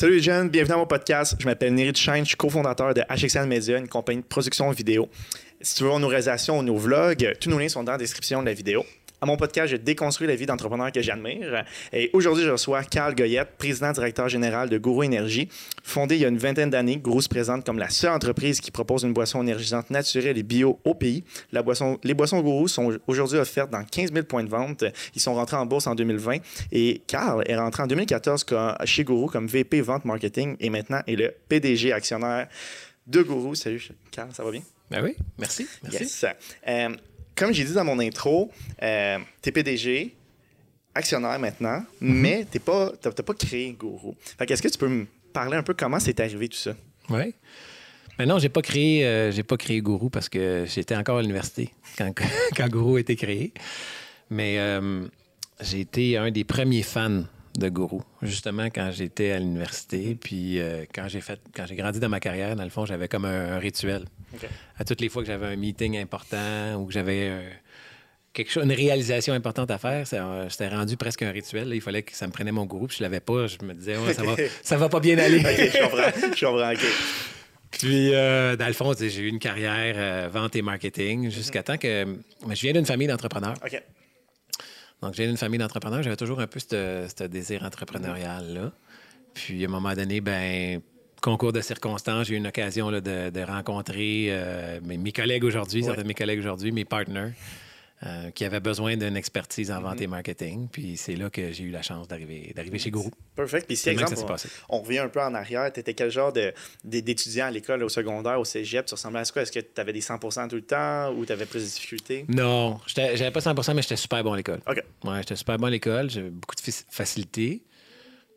Salut les jeunes, bienvenue à mon podcast. Je m'appelle Neri Duchesne, je suis cofondateur de HXN Media, une compagnie de production vidéo. Si tu veux voir nos réalisations ou nos vlogs, tous nos liens sont dans la description de la vidéo. À mon podcast, je déconstruis la vie d'entrepreneurs que j'admire. Et aujourd'hui, je reçois Carl Goyette, président directeur général de Gourou Énergie. Fondé il y a une vingtaine d'années, Gourou se présente comme la seule entreprise qui propose une boisson énergisante naturelle et bio au pays. La boisson, les boissons Gourou sont aujourd'hui offertes dans 15 000 points de vente. Ils sont rentrés en bourse en 2020. Et Carl est rentré en 2014 chez Gourou comme VP Vente Marketing et maintenant est le PDG actionnaire de Gourou. Salut Carl, ça va bien? Ben oui, merci. merci. Yes. Euh, comme j'ai dit dans mon intro, euh, tu es PDG, actionnaire maintenant, mais tu n'as pas, pas créé Gourou. Est-ce que tu peux me parler un peu comment c'est arrivé tout ça? Oui. Mais non, j'ai pas créé, euh, j'ai pas créé Gourou parce que j'étais encore à l'université quand, quand Gourou a été créé. Mais euh, j'ai été un des premiers fans de Gourou, justement quand j'étais à l'université. Puis euh, quand j'ai fait, quand j'ai grandi dans ma carrière, dans le fond, j'avais comme un, un rituel. À toutes les fois que j'avais un meeting important ou que j'avais euh, quelque chose, une réalisation importante à faire, euh, c'était rendu presque un rituel. là. Il fallait que ça me prenait mon gourou, puis je l'avais pas. Je me disais, Ouais, ça, va, ça va pas bien aller. Je comprends. je comprends. Puis, euh, dans le fond, j'ai eu une carrière euh, vente et marketing jusqu'à temps que. mais je viens d'une famille d'entrepreneurs. OK. Donc, j'ai une famille d'entrepreneurs. J'avais toujours un peu ce ce désir entrepreneurial-là. Puis, à un moment donné, ben concours de circonstances, j'ai eu une occasion là, de, de rencontrer euh, mes, mes collègues aujourd'hui, certains de mes collègues aujourd'hui, mes partners, euh, qui avaient besoin d'une expertise en vente et marketing. Puis, c'est là que j'ai eu la chance d'arriver d'arriver chez Gourou. Perfect. Puis si, exemple, on, passé. on revient un peu en arrière, tu étais quel genre d'étudiant à l'école, au secondaire, au cégep? Tu ressemblais à quoi? Est-ce que tu avais des 100% tout le temps ou tu avais plus de difficultés? Non, j'avais pas 100% mais j'étais super bon à l'école. OK. Ouais, j'étais super bon à l'école. J'avais beaucoup de faci- facilité.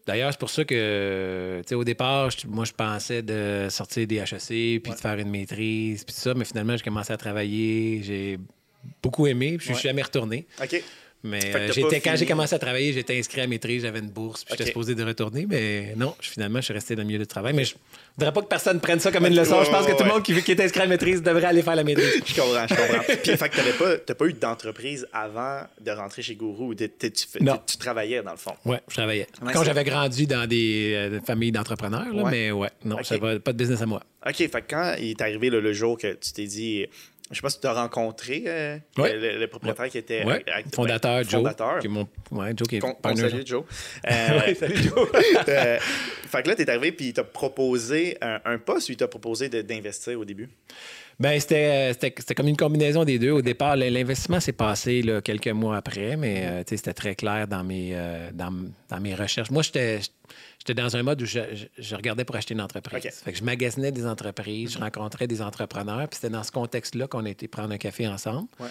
D'ailleurs, c'est pour ça que, tu sais, au départ, moi, je pensais de sortir des HEC, puis de faire une maîtrise, puis tout ça, mais finalement, j'ai commencé à travailler. J'ai beaucoup aimé, puis je suis Ouais. jamais retourné. OK. Mais euh, j'étais, quand j'ai commencé à travailler, j'étais inscrit à maîtrise, j'avais une bourse, puis j'étais supposé de retourner, mais non, je- finalement, je suis resté dans le milieu du travail. Mais je voudrais pas que personne prenne ça comme une leçon. Ouais, je pense ouais, que tout le monde qui, qui est inscrit à maîtrise devrait aller faire la maîtrise. Je comprends, je comprends. Puis, fait que t'avais pas, t'as pas eu d'entreprise avant de rentrer chez Gourou ou t'es- t'es- tu, travaillais dans le fond? Ouais, je travaillais. Quand j'avais grandi dans des euh, familles d'entrepreneurs, là, mais ouais, non, OK. j'avais pas de business à moi. OK, fait que quand il est arrivé le jour que tu t'es dit, je sais pas si tu as rencontré euh, Ouais. le, le propriétaire qui était Ouais, euh, fondateur ouais, Joe. fondateur. Qui est mon, ouais, Joe qui est qu'on partner. salue, Joe. Euh, salut, Joe. euh, fait que là, tu es arrivé puis il t'a proposé un, un poste ou il t'a proposé d'investir au début? Ben, c'était, euh, c'était, c'était comme une combinaison des deux. Au départ, l'investissement s'est passé là, quelques mois après, mais euh, c'était très clair dans mes, euh, dans, dans mes recherches. Moi, j'étais, j'étais dans un mode où je, regardais pour acheter une entreprise. OK. Fait que je magasinais des entreprises, je rencontrais des entrepreneurs, puis c'était dans ce contexte-là qu'on a été prendre un café ensemble. Ouais.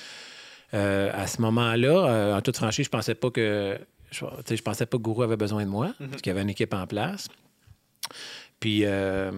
Euh, à ce moment-là, en toute franchise, je pensais pas que je, pensais pas que Gourou avait besoin de moi, parce qu'il y avait une équipe en place. Puis euh,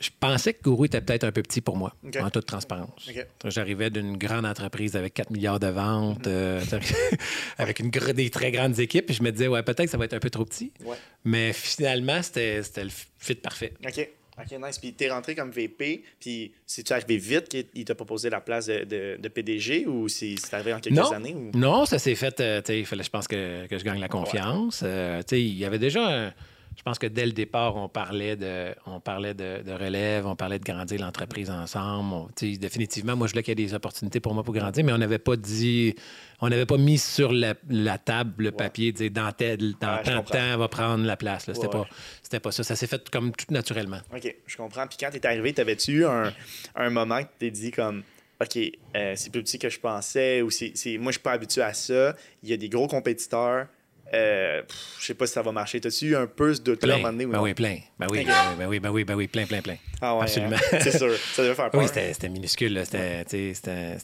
je pensais que Gourou était peut-être un peu petit pour moi, en toute transparence. J'arrivais d'une grande entreprise avec 4 milliards de ventes, euh, avec une, des très grandes équipes, puis je me disais, ouais, peut-être que ça va être un peu trop petit. Ouais. Mais finalement, c'était le fit parfait. OK. OK, nice. Puis t'es rentré comme VP, puis c'est-tu arrivé vite qu'il t'a proposé la place de, de- de PDG ou c'est c'est arrivé en quelques non, années? Ou... non, ça s'est fait. euh, tu sais, il fallait, je pense, que, que je gagne la confiance. Tu sais, il y avait déjà un, je pense que dès le départ, on parlait de, on parlait de, de relève, on parlait de grandir l'entreprise ensemble. On- tu définitivement, moi, je voulais qu'il y ait des opportunités pour moi pour grandir, mais on n'avait pas dit, on n'avait pas mis sur la, la table le papier, dire dans tel, dans Ouais, je tant de temps, va prendre la place. C'était Ouais, pas, c'était pas ça. Ça s'est fait comme tout naturellement. OK, je comprends. Puis quand t'es arrivé, t'avais-tu eu un, un moment que tu t'es dit comme OK, euh, c'est plus petit que je pensais ou c'est- moi je suis pas habitué à ça. Il y a des gros compétiteurs. Euh, je sais pas si ça va marcher. T'as-tu eu un peu ce doute-là à un moment donné ou Ben non? oui, plein. Ben oui, ben oui, ben oui, ben oui, ben oui, plein, plein, plein. Ah ouais, Absolument. hein? c'est sûr. Ça devait faire peur. Oui, c'était minuscule. C'était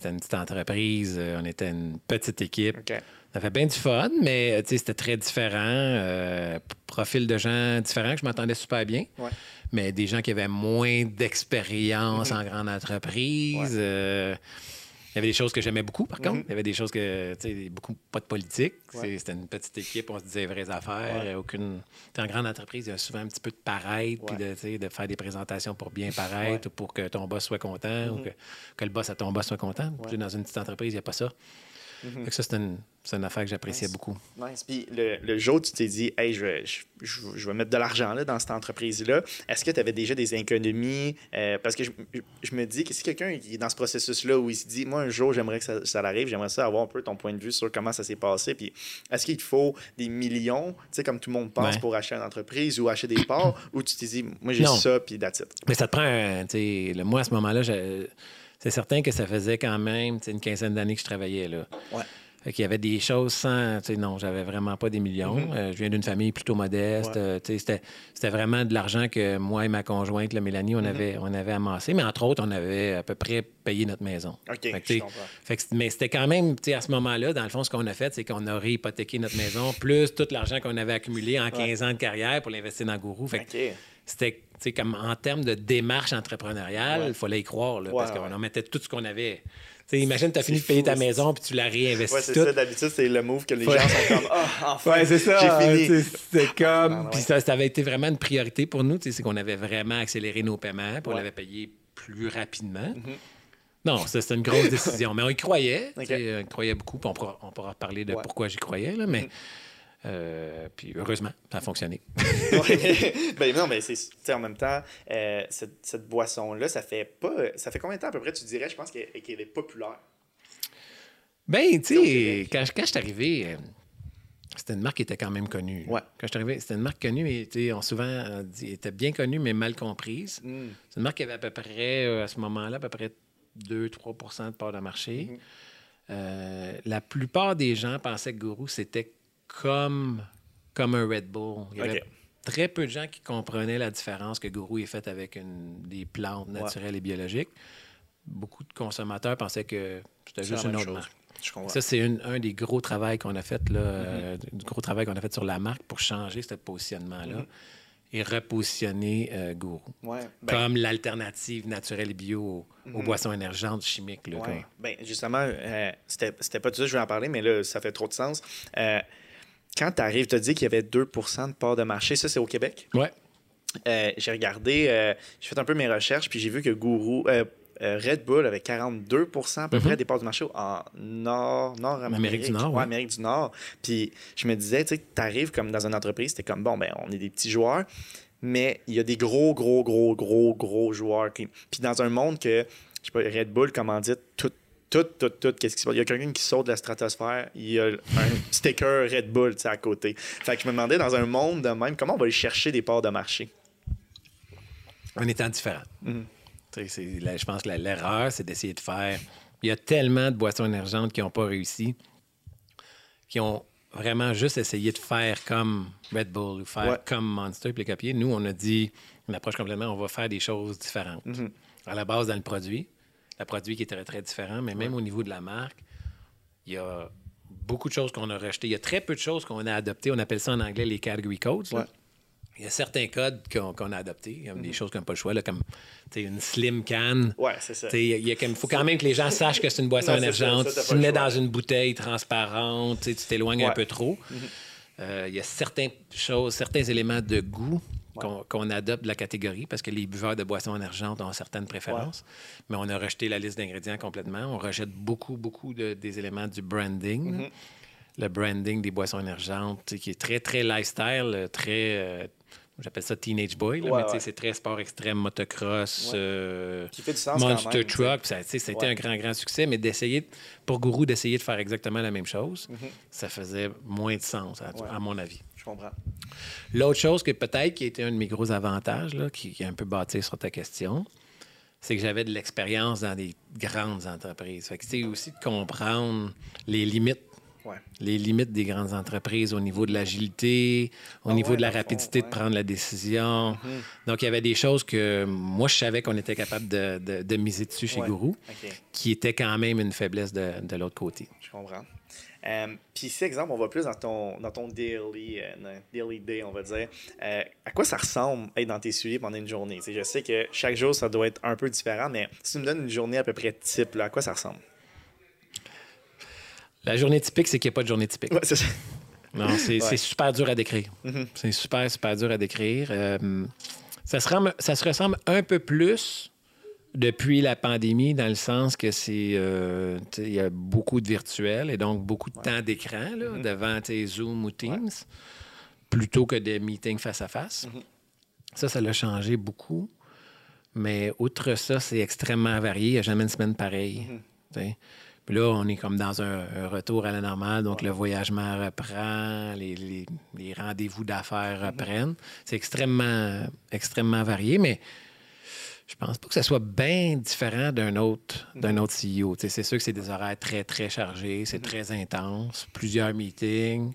une petite entreprise. Euh, On était une petite équipe. Ça fait bien du fun, mais euh, c'était très différent. Euh, profil de gens différents que je m'entendais super bien. Ouais. Mais des gens qui avaient moins d'expérience en grande entreprise. Euh, il y avait des choses que j'aimais beaucoup, par contre. Mhm. Il y avait des choses que, tu sais, beaucoup, pas de politique. Ouais. C'était une petite équipe, on se disait vraies affaires. Ouais. Aucune... En grande entreprise, il y a souvent un petit peu de paraître, puis de, de faire des présentations pour bien paraître, ou pour que ton boss soit content, ou Mhm. que, que le boss à ton boss soit content. Dans une petite entreprise, il n'y a pas ça. Fait que ça, c'est une, c'est une affaire que j'appréciais Nice. beaucoup. Nice. Puis le, le jour où tu t'es dit, hey, je vais, je, je- je vais mettre de l'argent là, dans cette entreprise-là, est-ce que tu avais déjà des économies? Euh, parce que je, je me dis que si quelqu'un est dans ce processus-là où il se dit, moi, un jour, j'aimerais que ça, ça arrive, j'aimerais ça avoir un peu ton point de vue sur comment ça s'est passé. Puis est-ce qu'il te faut des millions, tu sais, comme tout le monde pense, Ouais. pour acheter une entreprise ou acheter des parts, ou tu t'es dit, moi, j'ai ça, puis that's it? Mais ça te prend, tu sais, moi, à ce moment-là, c'est certain que ça faisait quand même une quinzaine d'années que je travaillais là. Ouais. Qu'il y avait des choses sans. Tu sais, non, j'avais vraiment pas des millions. Euh, je viens d'une famille plutôt modeste. Mm-hmm. Ouais. Euh, tu sais, c'était, vraiment de l'argent que moi et ma conjointe, la Mélanie, on, Mm-hmm. avait, on avait amassé. Mais entre autres, on avait à peu près payé notre maison. OK, Fait que, tu je sais, comprends. fait que c'est- mais c'était quand même, à ce moment-là, dans le fond, ce qu'on a fait, c'est qu'on a réhypothéqué notre maison, plus tout l'argent qu'on avait accumulé en 15 ans de carrière pour l'investir dans Gourou. Fait c'était, comme en termes de démarche entrepreneuriale, il Ouais. fallait y croire, là, parce qu'on en mettait tout ce qu'on avait. Tu sais, imagine, tu as fini de C'est payer ta c'est- maison, puis tu l'as réinvesti Ouais, c'est ça. D'habitude, c'est le move que les Ouais. gens sont comme, ah, enfin, Ouais, c'est ça. j'ai fini. sais, C'était comme. Ah, ouais. Puis ça, ça avait été vraiment une priorité pour nous. C'est qu'on avait vraiment accéléré nos paiements, puis on. Mm-hmm. l'avait payé plus rapidement. Non, ça, c'était une grosse décision. Mais on y croyait. On y croyait beaucoup. Puis on pourra, on pourra reparler de. Mm-hmm. pourquoi j'y croyais. Là, mais. Euh, puis heureusement, ça a fonctionné. Ben non, mais c'est en même temps, euh, cette, cette boisson-là, ça fait pas. Ça fait combien de temps à peu près, tu dirais, je pense qu'elle qu'elle est populaire? Ben, tu sais, quand, quand je suis arrivé, euh, c'était une marque qui était quand même connue. Ouais. Quand je suis arrivé, c'était une marque connue, mais tu sais, on souvent dit, était bien connue, mais mal comprise. Mm. C'est une marque qui avait à peu près, à ce moment-là, à peu près 2-3% de part de marché. Mm-hmm. La plupart des gens pensaient que Gourou, c'était comme, comme un Red Bull. Il y avait très peu de gens qui comprenaient la différence que Gourou est fait avec une- des plantes naturelles et biologiques. Beaucoup de consommateurs pensaient que c'était juste une autre chose. marque. Ça, c'est un des gros travaux qu'on a fait, là, Mm-hmm. euh, du gros travail qu'on a fait sur la marque pour changer ce positionnement-là Mm-hmm. et repositionner euh, Gourou Ouais. Ben, comme l'alternative naturelle et bio aux, aux boissons énergentes chimiques. Là, ouais. comme- Ben, justement, euh, c'était c'était pas tout ça que je voulais en parler, mais là, ça fait trop de sens. Euh, quand tu arrives, tu as dit qu'il y avait 2% de part de marché. Ça, c'est au Québec? Ouais. Euh, j'ai regardé, euh, j'ai fait un peu mes recherches, puis j'ai vu que Gourou, euh, Red Bull avait 42 à peu près des parts du marché en Nord, Nord Mhm. Amérique du Nord, Ouais. Amérique du Nord. Puis je me disais, tu sais, tu arrives comme dans une entreprise, t'es comme, bon, ben, on est des petits joueurs, mais il y a des gros, gros, gros, gros, gros joueurs. qui- Puis dans un monde que, je sais pas, Red Bull, comment dire, tout, tout, tout, qu'est-ce qui se passe? Il y a quelqu'un qui saute de la stratosphère, il y a un sticker Red Bull, à côté. Fait que je me demandais, dans un monde de même, comment on va aller chercher des parts de marché? En étant différent. Mhm. Je pense que l'erreur, c'est d'essayer de faire. Il y a tellement de boissons énergentes qui n'ont pas réussi, qui ont vraiment juste essayé de faire comme Red Bull ou faire Ouais. comme Monster puis les copier. Nous, on a dit une approche complètement, on va faire des choses différentes. Mhm. À la base, dans le produit, le produit qui est très, très différent, mais même au niveau de la marque, il y a beaucoup de choses qu'on a rejetées. Il y a très peu de choses qu'on a adoptées. On appelle ça en anglais les category codes. Ouais. Il y a certains codes qu'on a adoptés. Il y a des choses qu'on n'a pas le choix, là, comme une slim can. Ouais, c'est ça. Il y a comme- faut quand même que les gens sachent que c'est une boisson Non, ça, énergente. ça, tu le mets dans une bouteille transparente, tu t'éloignes un peu trop. Euh, Il y a certaines choses, certains éléments de goût qu'on adopte de la catégorie parce que les buveurs de boissons énergentes ont certaines préférences. Mais on a rejeté la liste d'ingrédients complètement. On rejette beaucoup, beaucoup de- des éléments du branding. le branding des boissons énergentes, qui est très, très lifestyle, euh, très. euh, J'appelle ça teenage boy, là, Ouais, mais ouais. c'est très sport extrême, motocross, Ouais. euh, Qui fait du sens quand Monster même. Truck. Ça, Ouais. un grand, grand succès, mais d'essayer, pour Gourou, d'essayer de faire exactement la même chose, ça faisait moins de sens, à mon avis. Comprends. L'autre chose que peut-être qui était un de mes gros avantages, là, qui, qui est un peu bâti sur ta question, c'est que j'avais de l'expérience dans des grandes entreprises. Fait que c'est aussi de comprendre les limites. Ouais. Les limites des grandes entreprises au niveau de l'agilité, au Ah niveau ouais, de la fond, rapidité de prendre la décision. Donc, il y avait des choses que moi, je savais qu'on était capable de, de- de miser dessus chez. Gourou, qui était quand même une faiblesse de, de l'autre côté. Je comprends. Euh, Puis ici, exemple, on va plus dans ton, dans ton daily, euh, daily day, on va dire. Euh, à quoi ça ressemble être dans tes souliers pendant une journée? Tu sais, je sais que chaque jour, ça doit être un peu différent, mais si tu me donnes une journée à peu près type, là, à quoi ça ressemble? La journée typique, c'est qu'il n'y a pas de journée typique. Ouais, c'est ça. Non, c'est Ouais. super dur à décrire. Mhm. C'est super, super dur à décrire. Ça, se rem- ça se ressemble un peu plus depuis la pandémie, dans le sens que c'est euh, il y a beaucoup de virtuel et donc beaucoup de temps d'écran là, devant tes Zoom ou Teams, plutôt que des meetings face à face. Ça, ça l'a changé beaucoup. Mais outre ça, c'est extrêmement varié. Il n'y a jamais une semaine pareille. sais. Puis là, on est comme dans un, un retour à la normale. Donc, le voyagement reprend, les, les- les rendez-vous d'affaires reprennent. C'est extrêmement, extrêmement varié, mais je pense pas que ce soit bien différent d'un autre, d'un autre CEO. C'est sûr que c'est des horaires très, très chargés, c'est très intense, plusieurs meetings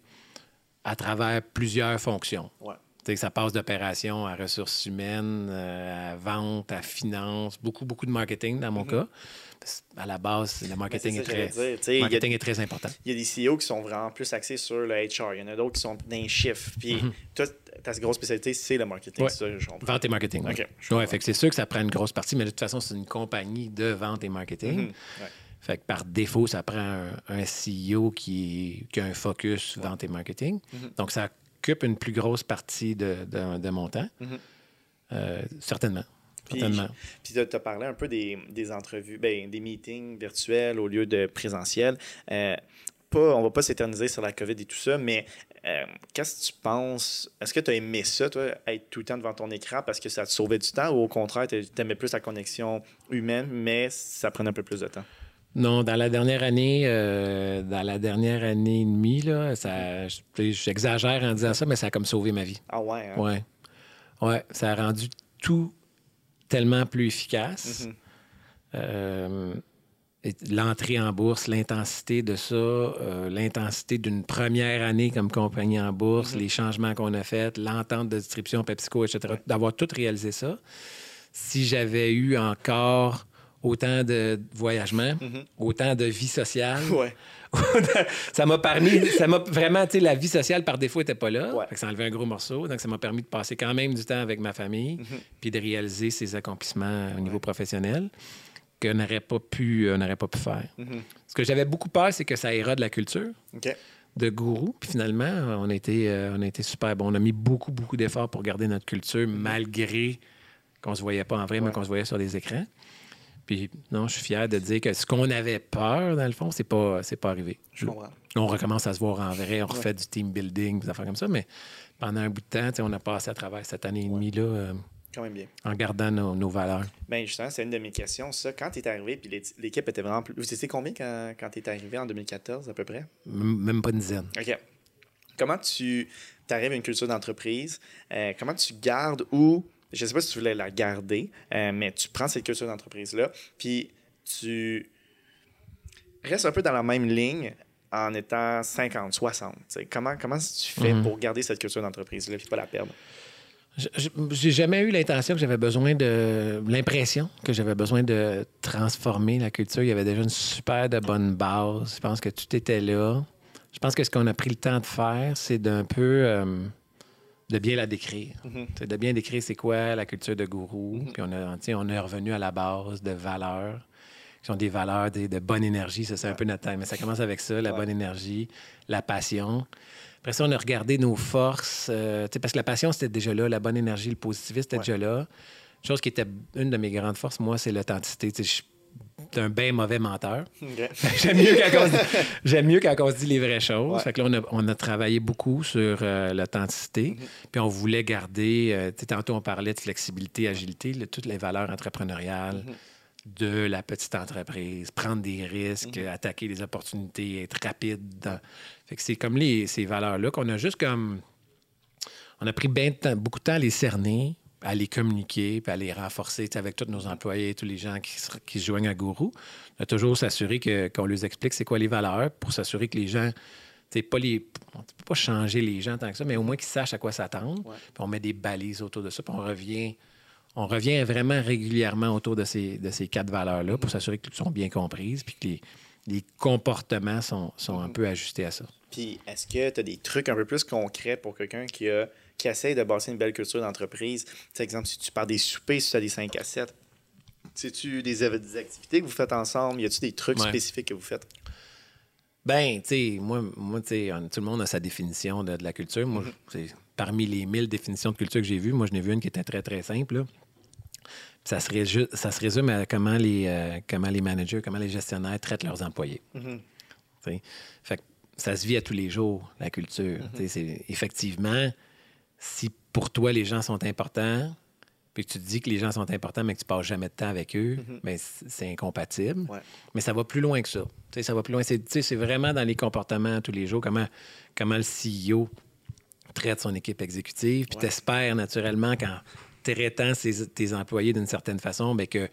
à travers plusieurs fonctions. Ouais. Sais, ça passe d'opération à ressources humaines, euh, à vente, à finance, beaucoup, beaucoup de marketing dans mon cas. Parce que À la base, le marketing, Mhm. c'est est, ça très, dire. A- marketing est très important. Il y a des CEO qui sont vraiment plus axés sur le HR. Il y en a d'autres qui sont dans les chiffres. Puis toi, ta grosse spécialité, c'est le marketing. Ouais. Ça. Vente et marketing. OK, Ouais, comprends. fait que c'est sûr que ça prend une grosse partie, mais de toute façon, c'est une compagnie de vente et marketing. Mhm. Fait que par défaut, ça prend un, un CEO qui, qui a un focus vente et marketing. Mhm. Donc, ça occupe une plus grosse partie de, de- de mon temps. Mhm. Euh, certainement. Puis, puis tu as parlé un peu des, des entrevues, ben, des meetings virtuels au lieu de présentiel. Euh, pas, on va pas s'éterniser sur la COVID et tout ça, mais euh, qu'est-ce que tu penses? Est-ce que tu as aimé ça, toi, être tout le temps devant ton écran parce que ça te sauvait du temps ou au contraire, tu aimais plus la connexion humaine, mais ça prenait un peu plus de temps? Non, dans la dernière année, euh, dans la dernière année et demie, là, ça, je- j'exagère en disant ça, mais ça a comme sauvé ma vie. Ah ouais, hein? Ouais. Ouais, ça a rendu tout tellement plus efficace. Mhm. Euh, L'entrée en bourse, l'intensité de ça, euh, l'intensité d'une première année comme compagnie en bourse, les changements qu'on a faits, l'entente de distribution PepsiCo, etc., d'avoir tout réalisé ça. Si j'avais eu encore autant de voyagements, autant de vie sociale, Ouais. ça m'a permis, ça m'a vraiment, tu sais, la vie sociale par défaut n'était pas là. Ouais. Fait que ça enlevait un gros morceau. Donc, ça m'a permis de passer quand même du temps avec ma famille, puis de réaliser ces accomplissements au niveau professionnel qu'on n'aurait pas pu, on n'aurait pas pu faire. Ce que j'avais beaucoup peur, c'est que ça érode la culture de gourou. Puis finalement, on a été, euh, on a été super bon. On a mis beaucoup, beaucoup d'efforts pour garder notre culture, malgré qu'on se voyait pas en vrai, mais qu'on se voyait sur des écrans. Puis non, je suis fier de dire que ce qu'on avait peur, dans le fond, c'est pas, c'est pas arrivé. Je comprends. On recommence à se voir en vrai, on refait du team building, des affaires comme ça, mais pendant un bout de temps, on a passé à travers cette année et demie là, euh, Quand même bien. en gardant nos, nos valeurs. Ben justement, c'est une de mes questions. Ça, quand tu es arrivé, puis l'é- l'équipe était vraiment plus. Vous étiez combien quand, quand tu es arrivé en 2014 à peu près? M- même pas une dizaine. OK. Comment tu arrives à une culture d'entreprise? Euh, comment tu gardes ou, je ne sais pas si tu voulais la garder, euh, mais tu prends cette culture d'entreprise-là, puis tu restes un peu dans la même ligne en étant 50, 60. tu sais. Comment, comment tu fais Mhm. pour garder cette culture d'entreprise-là et pas la perdre? J'ai jamais eu l'intention que j'avais besoin de. l'impression que j'avais besoin de transformer la culture. Il y avait déjà une super de bonne base. Je pense que tout était là. Je pense que ce qu'on a pris le temps de faire, c'est d'un peu. euh, de bien la décrire. C'est De bien décrire c'est quoi la culture de gourou. Puis on, a, on est revenu à la base de valeurs, qui sont des valeurs de, de bonne énergie. Ça, c'est un peu notre thème. Mais ça commence avec ça, la Ouais. bonne énergie, la passion. Après ça, on a regardé nos forces, euh, parce que la passion, c'était déjà là, la bonne énergie, le positivisme, c'était Ouais. déjà là. Chose qui était une de mes grandes forces, moi, c'est l'authenticité. Je un bien mauvais menteur. J'aime mieux quand on se dit, j'aime mieux quand on se dit les vraies choses. Ouais. Fait que là, on a, on a travaillé beaucoup sur euh, l'authenticité. Mhm. Puis on voulait garder, euh, tantôt on parlait de flexibilité, agilité, là, toutes les valeurs entrepreneuriales Mhm. de la petite entreprise, prendre des risques, Mhm. attaquer des opportunités, être rapide. dans- Fait que c'est comme les, ces valeurs-là qu'on a juste comme... On a pris bien de temps- beaucoup de temps à les cerner, à les communiquer, puis à les renforcer avec tous nos employés, tous les gens qui se, qui se joignent à Gourou. On a toujours s'assurer qu'on leur explique c'est quoi les valeurs pour s'assurer que les gens, pas les, on ne peut pas changer les gens tant que ça, mais au moins qu'ils sachent à quoi s'attendre. Puis on met des balises autour de ça, puis on revient, on revient vraiment régulièrement autour de ces, de ces quatre valeurs-là pour s'assurer qu'elles sont bien comprises, puis que les, les comportements sont, sont un peu ajustés à ça. Puis, est-ce que tu as des trucs un peu plus concrets pour quelqu'un qui, a, qui essaye de bâtir une belle culture d'entreprise? Tu sais, exemple, si tu pars des soupers, si tu as des 5 à 7, sais-tu des, des activités que vous faites ensemble? Y a-tu des trucs Ouais. spécifiques que vous faites? Ben, tu sais, moi, moi tu tout le monde a sa définition de, de la culture. Moi, c'est- parmi les mille définitions de culture que j'ai vues, moi, je n'ai vu une qui était très, très simple. là. Ça se, réju- ça se résume à comment les, euh, comment les managers, comment les gestionnaires traitent leurs employés. Tu. Fait que ça se vit à tous les jours, la culture. Tu c'est- Effectivement, si pour toi, les gens sont importants, puis que tu te dis que les gens sont importants, mais que tu passes jamais de temps avec eux, ben, c- c'est incompatible. Ouais. Mais ça va plus loin que ça. Ça va plus loin. C'est, vraiment dans les comportements tous les jours, comment, comment le CEO traite son équipe exécutive. Puis Ouais. t'espères naturellement qu'en traitant ses- tes employés d'une certaine façon, ben que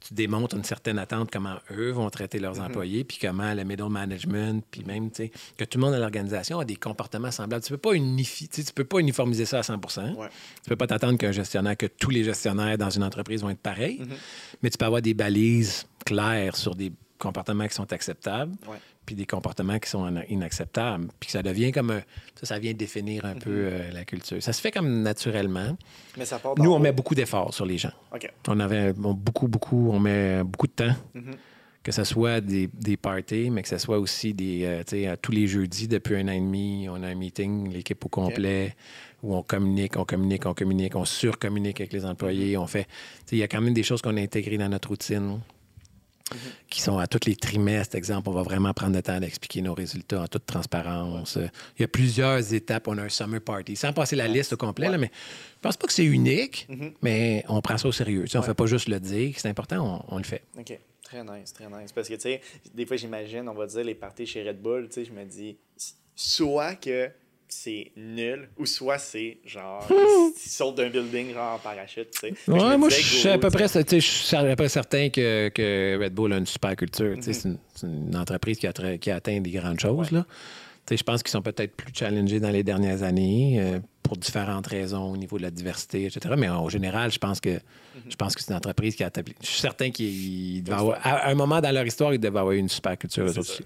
tu démontres une certaine attente comment eux vont traiter leurs employés, puis comment le middle management, puis même, que tout le monde dans l'organisation a des comportements semblables. Tu peux pas unifier, tu peux pas uniformiser ça à 100 Ouais. Tu peux pas t'attendre qu'un gestionnaire, que tous les gestionnaires dans une entreprise vont être pareils, mais tu peux avoir des balises claires sur des comportements qui sont acceptables, Ouais. Puis des comportements qui sont ina- inacceptables, puis que ça devient comme un, ça, ça vient définir un peu euh, la culture. Ça se fait comme naturellement. Mais ça part Nous, on met beaucoup d'efforts sur les gens. On avait beaucoup, beaucoup, on met beaucoup de temps. Mhm. Que ce soit des, des parties, mais que ce soit aussi des. euh, tu sais, tous les jeudis, depuis un an et demi, on a un meeting, l'équipe au complet, où on communique, on communique, on communique, on surcommunique avec les employés. On fait. tu sais, Il y a quand même des choses qu'on a intégrées dans notre routine qui sont à tous les trimestres, exemple, on va vraiment prendre le temps d'expliquer nos résultats en toute transparence. Il y a plusieurs étapes. On a un summer party. Sans passer la liste au complet, là, mais je pense pas que c'est unique, mais on prend ça au sérieux. On ne fait pas juste le dire. C'est important, on, on le fait. OK. Très nice, très nice. Parce que, tu sais, des fois, j'imagine, on va dire, les parties chez Red Bull, tu sais, je me dis, soit que c'est nul, ou soit c'est genre, ils, ils sautent d'un building, genre en parachute, tu sais. Ouais, moi, je suis à peu près, tu sais, je suis à peu près certain que, que Red Bull a une super culture. Tu sais, C'est une, entreprise qui a, qui a atteint des grandes choses. là. Tu sais, Je pense qu'ils sont peut-être plus challengés dans les dernières années euh, pour différentes raisons au niveau de la diversité, etc. Mais en général, je pense que je pense que c'est une entreprise qui a établi. Je suis certain qu'ils devaient avoir, à un moment dans leur histoire, ils devaient avoir une super culture aussi.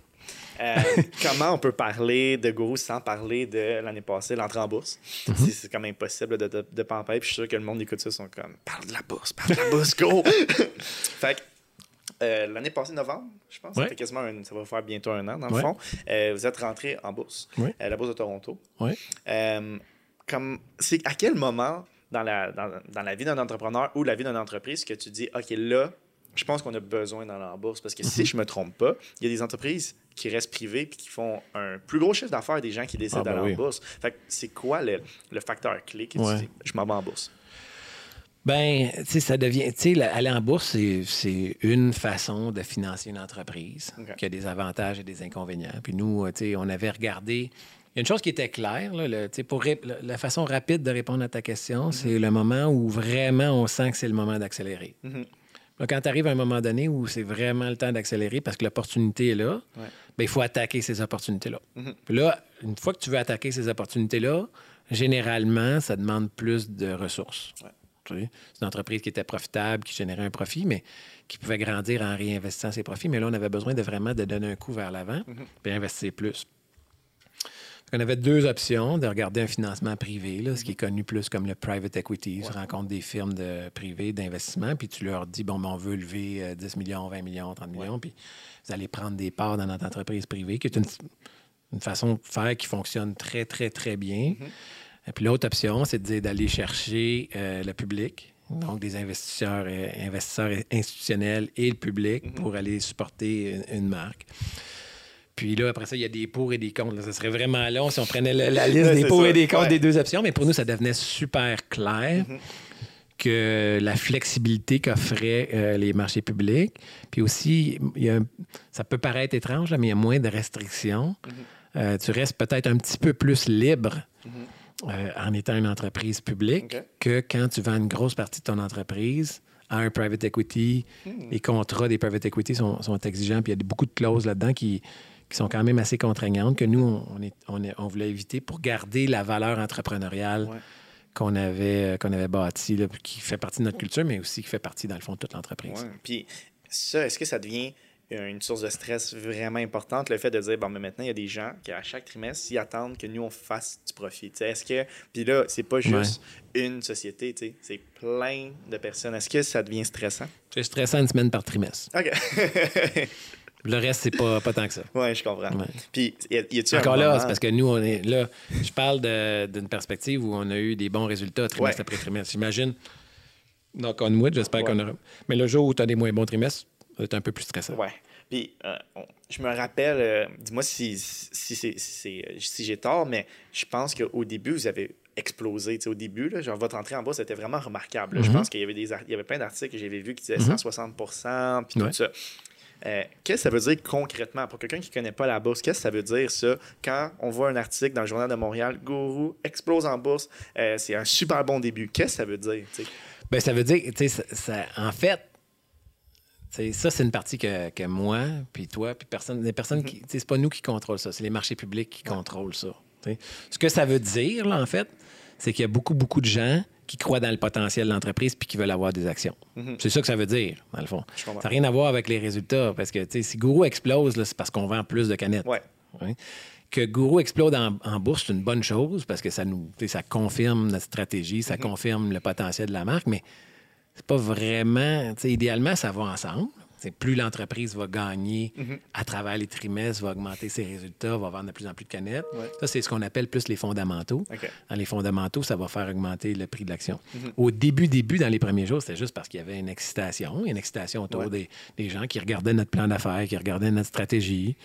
Euh, comment on peut parler de Guru sans parler de l'année passée, l'entrée en bourse? Mhm. C'est- C'est comme impossible de, de, de pas en parler. Puis je suis sûr que le monde écoute ça, ils sont comme parle de la bourse, parle de la bourse, go! fait que euh, l'année passée, novembre, je pense, ça Ouais. fait quasiment un- ça va faire bientôt un an, dans le Ouais. fond. Euh, vous êtes rentré en bourse, Ouais. la bourse de Toronto. Comme, c'est à quel moment dans la, dans, dans la vie d'un entrepreneur ou la vie d'une entreprise que tu dis, OK, là, je pense qu'on a besoin dans la bourse? Parce que Mhm. si je me trompe pas, il y a des entreprises qui restent privées puis qui font un plus gros chiffre d'affaires des gens qui décident Ah, ben d'aller oui. en bourse. Fait que c'est quoi le, le facteur clé que Ouais. tu dis, je m'en vais en bourse? Ben, tu sais, ça devient. Tu sais, aller en bourse, c'est- c'est une façon de financer une entreprise qui a des avantages et des inconvénients. Puis nous, euh, tu sais, on avait regardé. Il y a une chose qui était claire, là, le- tu sais, pour ré- la- la façon rapide de répondre à ta question, c'est le moment où vraiment on sent que c'est le moment d'accélérer. Mhm. Quand tu arrives à un moment donné où c'est vraiment le temps d'accélérer parce que l'opportunité est là, Ouais. ben, il faut attaquer ces opportunités-là. Mhm. Puis là, une fois que tu veux attaquer ces opportunités-là, généralement, ça demande plus de ressources. Ouais. C'est une entreprise qui était profitable, qui générait un profit, mais qui pouvait grandir en réinvestissant ses profits. Mais là, on avait besoin de vraiment de donner un coup vers l'avant et investir plus. On avait deux options, de regarder un financement privé, là, ce qui est connu plus comme le private equity. Tu rencontres des firmes de privées d'investissement, puis tu leur dis, bon, ben, on veut lever euh, 10 millions, 20 millions, 30 millions, puis vous allez prendre des parts dans notre entreprise privée, qui est une, une façon de faire qui fonctionne très, très, très bien. Et puis l'autre option, c'est de dire d'aller chercher euh, le public, donc des investisseurs, euh, investisseurs institutionnels et le public Mhm. pour aller supporter une, une marque. Puis là, après ça, il y a des pour et des contre. Là, ça serait vraiment long si on prenait la, la liste des pour ça. et des contre Ouais. des deux options. Mais pour nous, ça devenait super clair Mhm. que la flexibilité qu'offraient euh, les marchés publics, puis aussi, il y a un- ça peut paraître étrange, là, mais il y a moins de restrictions. Mhm. Euh, tu restes peut-être un petit peu plus libre euh, en étant une entreprise publique que quand tu vends une grosse partie de ton entreprise à un private equity. Les contrats des private equity sont, sont exigeants, puis il y a beaucoup de clauses là-dedans qui, qui sont quand même assez contraignantes que nous, on, on est- on est- on voulait éviter pour garder la valeur entrepreneuriale Ouais. qu'on avait, euh, qu'on avait bâtie, qui fait partie de notre culture, mais aussi qui fait partie, dans le fond, de toute l'entreprise. Ouais. Puis ça, est-ce que ça devient euh, une source de stress vraiment importante, le fait de dire, bon, mais maintenant, il y a des gens qui, à chaque trimestre, s'y attendent que nous, on fasse du profit. Est-ce que. Puis là, c'est pas juste une société, c'est plein de personnes. Est-ce que ça devient stressant? C'est stressant une semaine par trimestre. OK. Le reste, c'est pas, pas tant que ça. ouais, je comprends. Ouais. Puis, y a- y a-tu un Encore là, c'est parce que nous, on est là. Je parle d'une perspective où on a eu des bons résultats trimestre Ouais. après trimestre. J'imagine, knock on wood, j'espère Ouais. qu'on aura. Mais le jour où tu as des moins bons trimestres, être un peu plus stressant. Ouais. Puis, euh, je me rappelle, euh, dis-moi si, si, c'est- si, c'est- si j'ai tort, mais je pense qu'au début, vous avez explosé. Au début, là, genre, votre entrée en bourse était vraiment remarquable. Je Mhm. pense qu'il y avait, des, il y avait plein d'articles que j'avais vus qui disaient 160% puis tout ça. Euh, qu'est-ce que ça veut dire concrètement? Pour quelqu'un qui ne connaît pas la bourse? Qu'est-ce que ça veut dire ça? Quand on voit un article dans le Journal de Montréal, Gourou explose en bourse, euh, c'est un super bon début. Qu'est-ce que ça veut dire? Ben, ça veut dire, ça- ça- en fait, ça, c'est une partie que, que moi, puis toi, puis personne, les personnes qui. sais, C'est pas nous qui contrôlent ça, c'est les marchés publics qui contrôlent ça. Ce que ça veut dire, là, en fait, c'est qu'il y a beaucoup, beaucoup de gens qui croient dans le potentiel de l'entreprise puis qui veulent avoir des actions. C'est ça que ça veut dire, dans le fond. Ça n'a rien à voir avec les résultats, parce que si Gourou explose, c'est parce qu'on vend plus de canettes. Ouais. Ouais. Que Gourou explose en, en bourse, c'est une bonne chose parce que ça nous ça confirme notre stratégie, ça confirme le potentiel de la marque, mais c'est pas vraiment. Idéalement, ça va ensemble. Plus l'entreprise va gagner à travers les trimestres, va augmenter ses résultats, va vendre de plus en plus de canettes. Ouais. Ça, c'est ce qu'on appelle plus les fondamentaux. Dans les fondamentaux, ça va faire augmenter le prix de l'action. Au début, début, dans les premiers jours, c'était juste parce qu'il y avait une excitation, une excitation autour Ouais. des, des gens qui regardaient notre plan d'affaires, qui regardaient notre stratégie,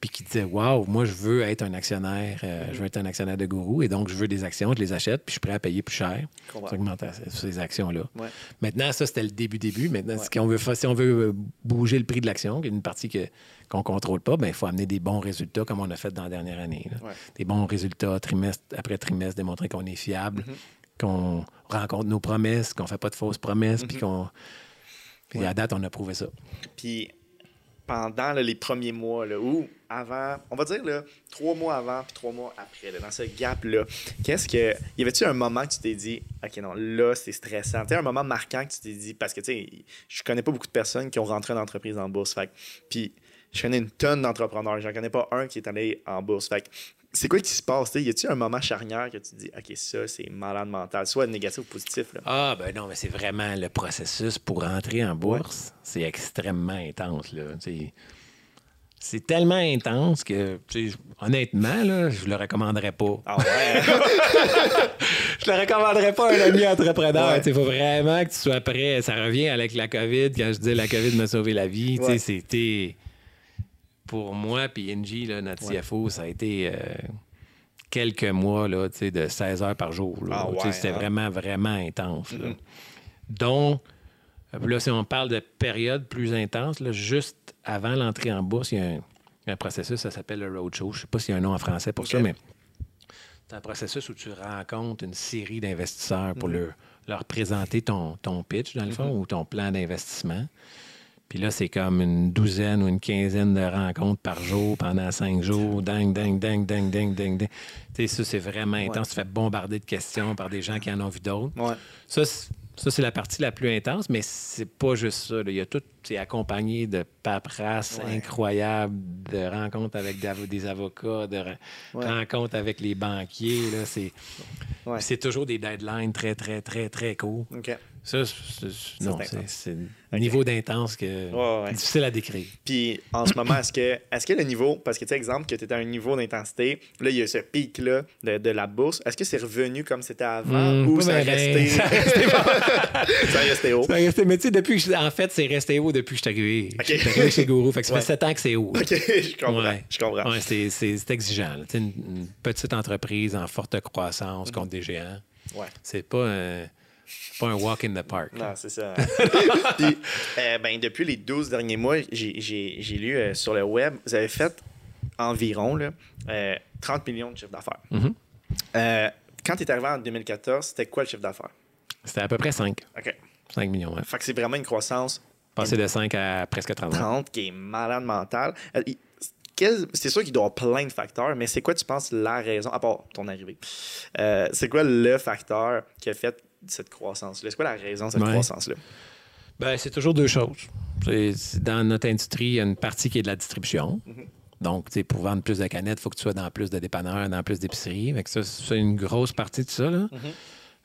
puis qui disaient Waouh, moi, je veux être un actionnaire, euh, je veux être un actionnaire de gourou, et donc je veux des actions, je les achète, puis je suis prêt à payer plus cher sur augmenter ces actions-là. Ouais. Maintenant, ça, c'était le début-début. Maintenant, Ouais. si, on veut, si on veut euh, bouger le prix de l'action, qui est une partie que- qu'on ne contrôle pas, ben, il faut amener des bons résultats comme on a fait dans la dernière année. Ouais. Des bons résultats trimestre après trimestre, démontrer qu'on est fiable, Mm-hmm. qu'on rencontre nos promesses, qu'on ne fait pas de fausses promesses, puis qu'on. Puis Ouais. à date, on a prouvé ça. Puis pendant les premiers mois, ou avant, on va dire trois mois avant puis trois mois après, dans ce gap-là, qu'est-ce que. Y avait-tu un moment que tu t'es dit, OK, non, là, c'est stressant? Tu un moment marquant que tu t'es dit, parce que, tu sais, je connais pas beaucoup de personnes qui ont rentré en entreprise en bourse. Fait puis je connais une tonne d'entrepreneurs. J'en connais pas un qui est allé en bourse. Fait c'est quoi qui se passe? tu sais? Y a-tu un moment charnière que tu te dis, OK, ça, c'est malade mental, soit négatif ou positif? Là? Ah, ben non, mais c'est vraiment le processus pour rentrer en bourse. C'est extrêmement intense, là. C'est- tellement intense que, honnêtement, là, je le recommanderais pas. Ah ouais? Je le recommanderais pas à un ami entrepreneur. Ouais. Il faut vraiment que tu sois prêt. Ça revient avec la COVID. Quand je dis la COVID m'a sauvé la vie, tu sais, Ouais. c'était. Pour moi, puis là, notre Ouais. CFO, ça a été euh, quelques mois là, de 16 heures par jour. Ah ouais, C'était hein? vraiment, vraiment intense. là. Donc, là, si on parle de période plus intense, là, juste avant l'entrée en bourse, il y a un, un processus, ça s'appelle le roadshow. Je ne sais pas s'il y a un nom en français pour ça, mais c'est un processus où tu rencontres une série d'investisseurs pour leur, leur présenter ton, ton pitch, dans le fond, ou ton plan d'investissement. Puis là, c'est comme une douzaine ou une quinzaine de rencontres par jour pendant cinq jours. Ding, ding, ding, ding, ding, ding, ding. Tu sais, ça, c'est vraiment intense. Tu fais bombarder de questions par des gens qui en ont vu d'autres. Ouais. Ça, c'est- la partie la plus intense, mais c'est pas juste ça. là. Il y a tout, c'est accompagné de paperasse Ouais. incroyables, de rencontres avec des avocats, de rencontres avec les banquiers. là. C'est, toujours des deadlines très, très, très, très courts. Ça, c'est, non, c'est un niveau d'intense que ouais. difficile à décrire. Puis en ce moment, est-ce que, est-ce que le niveau, parce que tu sais, exemple, que tu étais à un niveau d'intensité, là, il y a ce pic-là de, de la bourse, est-ce que c'est revenu comme c'était avant Hmm, ou ça ben, resté? ça est resté haut. Ça resté- mais tu sais, depuis que en fait, c'est resté haut depuis que je suis arrivé. Je suis arrivé chez Gourou. Fait que ça Ouais. fait 7 ans que c'est haut. OK, je comprends. Ouais. Je comprends. Ouais, c'est, c'est- c'est exigeant. Une, une petite entreprise en forte croissance Mm-hmm. contre des géants, Ouais. c'est pas un, pas un walk in the park. Non, c'est ça. Puis, euh, ben, depuis les 12 derniers mois, j'ai- lu euh, sur le web, vous avez fait environ là, euh, 30 millions de chiffre d'affaires. Mhm. Euh, quand tu es arrivé en 2014, c'était quoi le chiffre d'affaires? C'était à peu près 5. OK. 5 millions. Ouais. Fait que c'est vraiment une croissance Passé de 5 à presque 30. 30 qui est malade quel- C'est sûr qu'il doit y avoir plein de facteurs, mais c'est quoi, tu penses, la raison, à part ton arrivée? C'est quoi le facteur qui a fait cette croissance-là? C'est quoi la raison de cette Ouais. croissance-là? Ben, c'est toujours deux choses. C'est- c'est- dans notre industrie, il y a une partie qui est de la distribution. Mhm. Donc, pour vendre plus de canettes, il faut que tu sois dans plus de dépanneurs, dans plus d'épiceries. Fait que ça, c'est une grosse partie de ça. là. Mhm.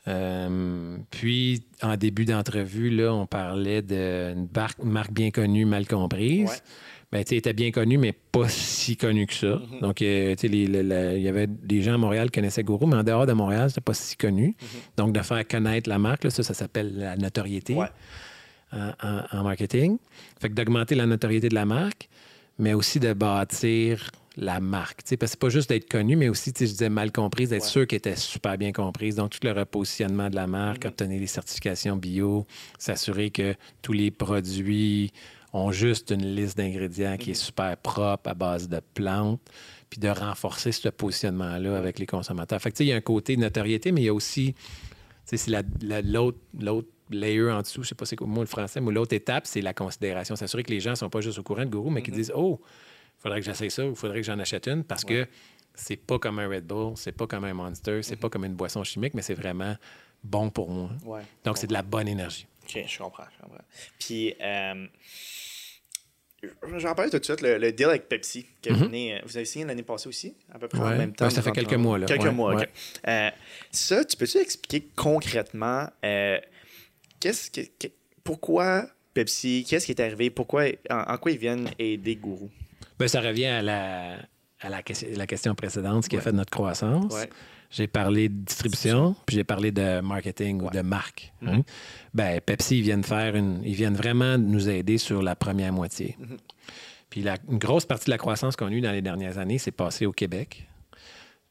Euh, puis, en début d'entrevue, là, on parlait d'une bar- marque bien connue, mal comprise. Ouais. Ben, elle était bien connue, mais pas si connue que ça. Mhm. Donc, euh, il y avait des gens à Montréal qui connaissaient Gourou, mais en dehors de Montréal, c'était pas si connu. Donc, de faire connaître la marque, là, ça, ça s'appelle la notoriété. Ouais. en, en- en marketing. Fait que d'augmenter la notoriété de la marque, mais aussi de bâtir la marque. Tu sais, Parce que c'est pas juste d'être connu, mais aussi, je disais mal comprise, d'être Ouais. sûr qu'elle était super bien comprise. Donc, tout le repositionnement de la marque, Mhm. obtenir les certifications bio, s'assurer que tous les produits ont juste une liste d'ingrédients qui est super propre à base de plantes, puis de renforcer ce positionnement-là avec les consommateurs. Fait que, tu sais, il y a un côté notoriété, mais il y a aussi tu sais, c'est la- la- l'autre layer en dessous, je sais pas c'est quoi le mot le français, mais l'autre étape, c'est la considération. S'assurer que les gens sont pas juste au courant de Gourou, mais qu'ils disent Oh, il faudrait que j'essaye ça ou il faudrait que j'en achète une parce que c'est pas comme un Red Bull, c'est pas comme un Monster, c'est pas comme une boisson chimique, mais c'est vraiment bon pour moi. Ouais. Donc, c'est de la bonne énergie. OK, je comprends, je comprends. Puis, euh, j'en parlais tout de suite, le, le deal avec Pepsi, qui est venu, euh, vous avez signé l'année passée aussi, à peu près en. Ouais. même temps. Ouais, ça fait quelques mois, là. Quelques Ouais, mois, OK. Euh, ça, tu peux-tu expliquer concrètement euh, qu'est-ce que, que- pourquoi Pepsi, qu'est-ce qui est arrivé, pourquoi, en, en quoi ils viennent aider Gourou? Ben, ça revient à la, à la, la question précédente, ce qui a fait notre croissance. J'ai parlé de distribution, puis j'ai parlé de marketing ou de marque. Hein? Ben, Pepsi, ils viennent faire une, ils viennent vraiment nous aider sur la première moitié. Mhm. Puis la, une grosse partie de la croissance qu'on a eue dans les dernières années, c'est passé au Québec.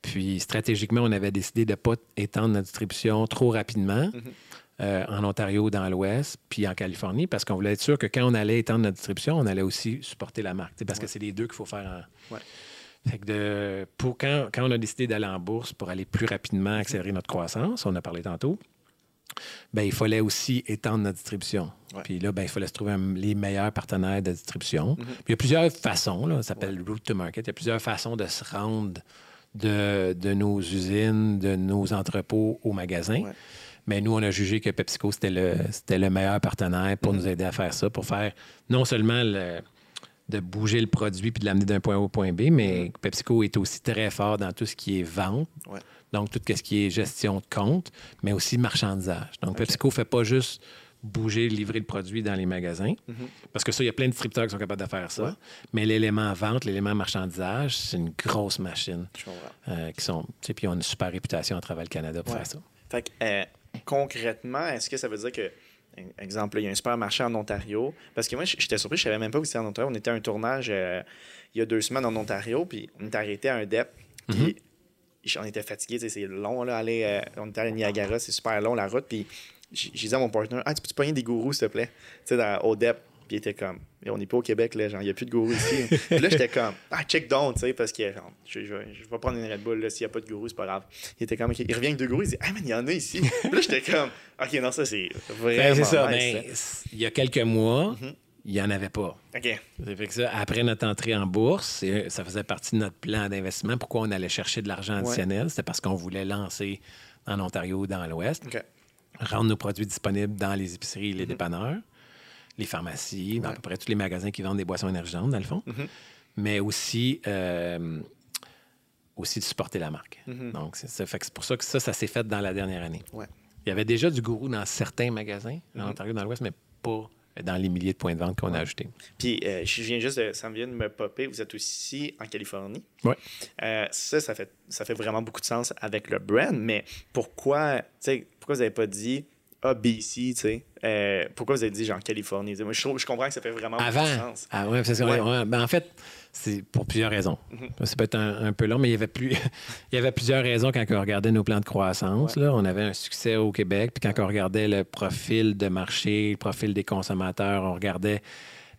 Puis stratégiquement, on avait décidé de ne pas étendre notre distribution trop rapidement Mhm. euh, en Ontario, dans l'Ouest, puis en Californie, parce qu'on voulait être sûr que quand on allait étendre notre distribution, on allait aussi supporter la marque. Parce que c'est les deux qu'il faut faire en. Ouais. Fait que de, pour quand, quand on a décidé d'aller en bourse pour aller plus rapidement accélérer notre croissance, on a parlé tantôt, ben, il fallait aussi étendre notre distribution. Ouais. Puis là, ben, il fallait se trouver un- les meilleurs partenaires de distribution. Puis il y a plusieurs façons, là, ça s'appelle route to market. Il y a plusieurs façons de se rendre de, de nos usines, de nos entrepôts au magasin. Ouais. Mais nous, on a jugé que PepsiCo, c'était le, c'était le meilleur partenaire pour nous aider à faire ça, pour faire non seulement le- de bouger le produit puis de l'amener d'un point A au point B, mais PepsiCo est aussi très fort dans tout ce qui est vente, Ouais. donc tout ce qui est gestion de compte, mais aussi marchandisage. Donc PepsiCo ne fait pas juste bouger, livrer le produit dans les magasins, parce que ça, il y a plein de distributeurs qui sont capables de faire ça, Ouais. mais l'élément vente, l'élément marchandisage, c'est une grosse machine. Euh, qui sont, tu sais, puis ils ont une super réputation à travers le Canada pour Ouais. faire ça. Fait que, euh, concrètement, est-ce que ça veut dire que, exemple, il y a un supermarché en Ontario? Parce que moi, j'étais surpris, je savais même pas où c'était en Ontario. On était à un tournage euh, il y a deux semaines en Ontario, puis on est arrêté à un DEP, puis on était fatigué, c'est long, là, aller, euh, on était à Niagara, c'est super long la route, puis j'ai dit à mon partenaire, ah, tu peux-tu pogner des gourous, s'il te plaît, tu sais, dans- au DEP. Puis il était comme, Et on n'est pas au Québec, là, genre, il n'y a plus de gourous ici. puis là, j'étais comme, ah, check down, tu sais, parce que genre, je, je, je vais prendre une Red Bull, là, s'il n'y a pas de gourous, c'est pas grave. Il était comme, il revient avec deux gourous, il dit, ah, mais il y en a ici. puis là, j'étais comme, OK, non, ça, c'est vraiment. Ben, c'est ça. nice, ben, il y a quelques mois, il n'y en avait pas. OK. Ça fait que ça, après notre entrée en bourse, c'est- ça faisait partie de notre plan d'investissement. Pourquoi on allait chercher de l'argent additionnel? C'était parce qu'on voulait lancer en Ontario, dans l'Ouest, rendre nos produits disponibles dans les épiceries et les dépanneurs, les pharmacies, dans à peu près tous les magasins qui vendent des boissons énergisantes, dans le fond. Mais aussi, euh, aussi de supporter la marque. Donc, c'est pour ça que ça, ça s'est fait dans la dernière année. Ouais. Il y avait déjà du gourou dans certains magasins, en Ontario, dans l'Ouest, mais pas dans les milliers de points de vente qu'on a ajoutés. Puis, euh, je viens juste de, ça me vient de me popper, vous êtes aussi en Californie. Oui. Euh, ça, ça fait, ça fait vraiment beaucoup de sens avec le brand, mais pourquoi, tu sais, pourquoi vous n'avez pas dit, A, B, C, tu sais, euh, pourquoi vous avez dit genre Californie? Moi, je, trouve- je comprends que ça fait vraiment Avant. sens. Ah ouais, parce que, Ouais. ouais, ben, en fait, c'est pour plusieurs raisons. Ça peut être un, un peu long, mais il y avait plus, il y avait plusieurs raisons quand on regardait nos plans de croissance. Là, on avait un succès au Québec, puis quand on regardait le profil de marché, le profil des consommateurs, on regardait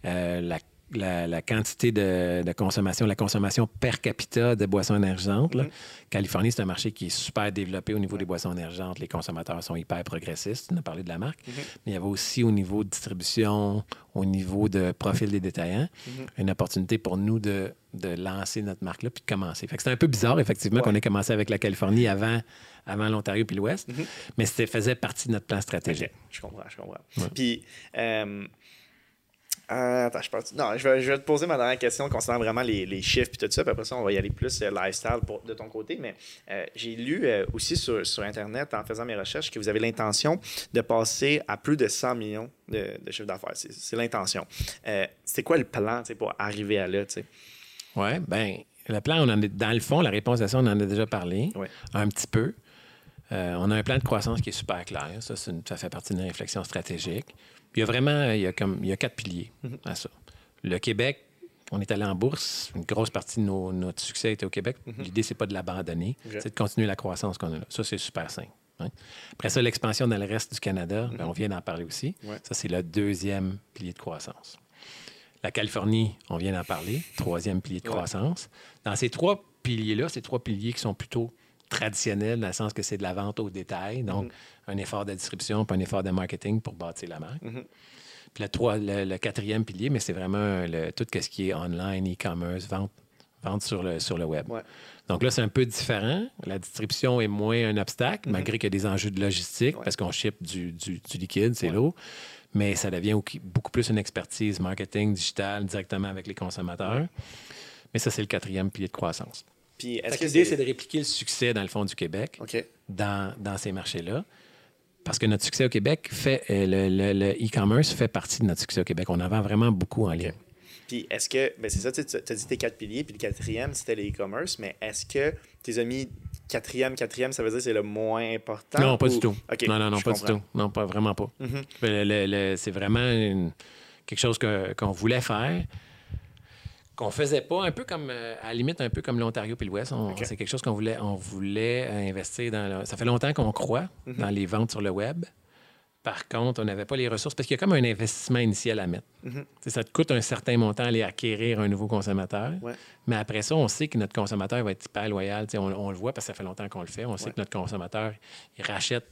euh, la, la- la quantité de, de consommation, la consommation per capita de boissons énergisantes. là. Californie, c'est un marché qui est super développé au niveau des boissons énergentes. Les consommateurs sont hyper progressistes. On a parlé de la marque. Mais il y avait aussi au niveau de distribution, au niveau de profil des détaillants, une opportunité pour nous de, de lancer notre marque-là puis de commencer. Fait que c'était un peu bizarre, effectivement, qu'on ait commencé avec la Californie avant, avant l'Ontario puis l'Ouest. Mais c'était faisait partie de notre plan stratégique. Je comprends, je comprends. Puis, euh, euh, attends, je pense. Non, je vais, je vais te poser ma dernière question concernant vraiment les, les chiffres et tout ça. Puis après ça, on va y aller plus euh, lifestyle pour- de ton côté. Mais euh, j'ai lu aussi sur, sur Internet, en faisant mes recherches, que vous avez l'intention de passer à plus de 100 millions de, de chiffre d'affaires. C'est, l'intention. C'est quoi le plan pour arriver à là? Oui, bien, le plan, on en est, dans le fond, la réponse à ça, on en a déjà parlé Ouais. un petit peu. On a un plan de croissance qui est super clair. Ça, une- ça fait partie d'une réflexion stratégique. Il y a vraiment il y a comme, il y a quatre piliers à ça. Le Québec, on est allé en bourse. Une grosse partie de nos- notre succès était au Québec. L'idée, c'est pas de l'abandonner, c'est de continuer la croissance qu'on a là. Ça, c'est super simple. hein. Après ça, l'expansion dans le reste du Canada, ben, on vient d'en parler aussi. Ouais. Ça, c'est le deuxième pilier de croissance. La Californie, on vient d'en parler, troisième pilier de Ouais. croissance. Dans ces trois piliers-là, ces trois piliers qui sont plutôt traditionnels, dans le sens que c'est de la vente au détail, donc un effort de distribution puis un effort de marketing pour bâtir la marque. Puis le, trois- le- le quatrième pilier, mais c'est vraiment le- tout ce qui est online, e-commerce, vente, vente sur, le, sur le web. Ouais. Donc là, c'est un peu différent. La distribution est moins un obstacle, malgré qu'il y a des enjeux de logistique, parce qu'on ship du, du- du liquide, c'est lourd. Mais ça devient au- beaucoup plus une expertise marketing, digital, directement avec les consommateurs. Mais ça, c'est le quatrième pilier de croissance. Puis, est-ce que L'idée, c'est. c'est de répliquer le succès, dans le fond, du Québec dans, dans ces marchés-là. Parce que notre succès au Québec fait. euh, le- le le e-commerce fait partie de notre succès au Québec. On en vend vraiment beaucoup en ligne. Puis est-ce que, ben c'est ça, tu as dit tes quatre piliers, puis le quatrième, c'était les e-commerce, mais est-ce que tes amis quatrième, quatrième, ça veut dire que c'est le moins important? Non, pas ou- du tout. Non, non, non, pas du tout. Non, pas vraiment pas. Mhm. Le- le- le- c'est vraiment une- quelque chose que- qu'on voulait faire, qu'on faisait pas, un peu comme, euh, à la limite, un peu comme l'Ontario puis l'Ouest. C'est quelque chose qu'on voulait, on voulait euh, investir dans. le- Ça fait longtemps qu'on croit Mhm. dans les ventes sur le web. Par contre, on n'avait pas les ressources parce qu'il y a comme un investissement initial à mettre. Mhm. Ça te coûte un certain montant aller acquérir un nouveau consommateur. Ouais. Mais après ça, on sait que notre consommateur va être hyper loyal. On, on le voit parce que ça fait longtemps qu'on le fait. On sait Ouais. que notre consommateur, il rachète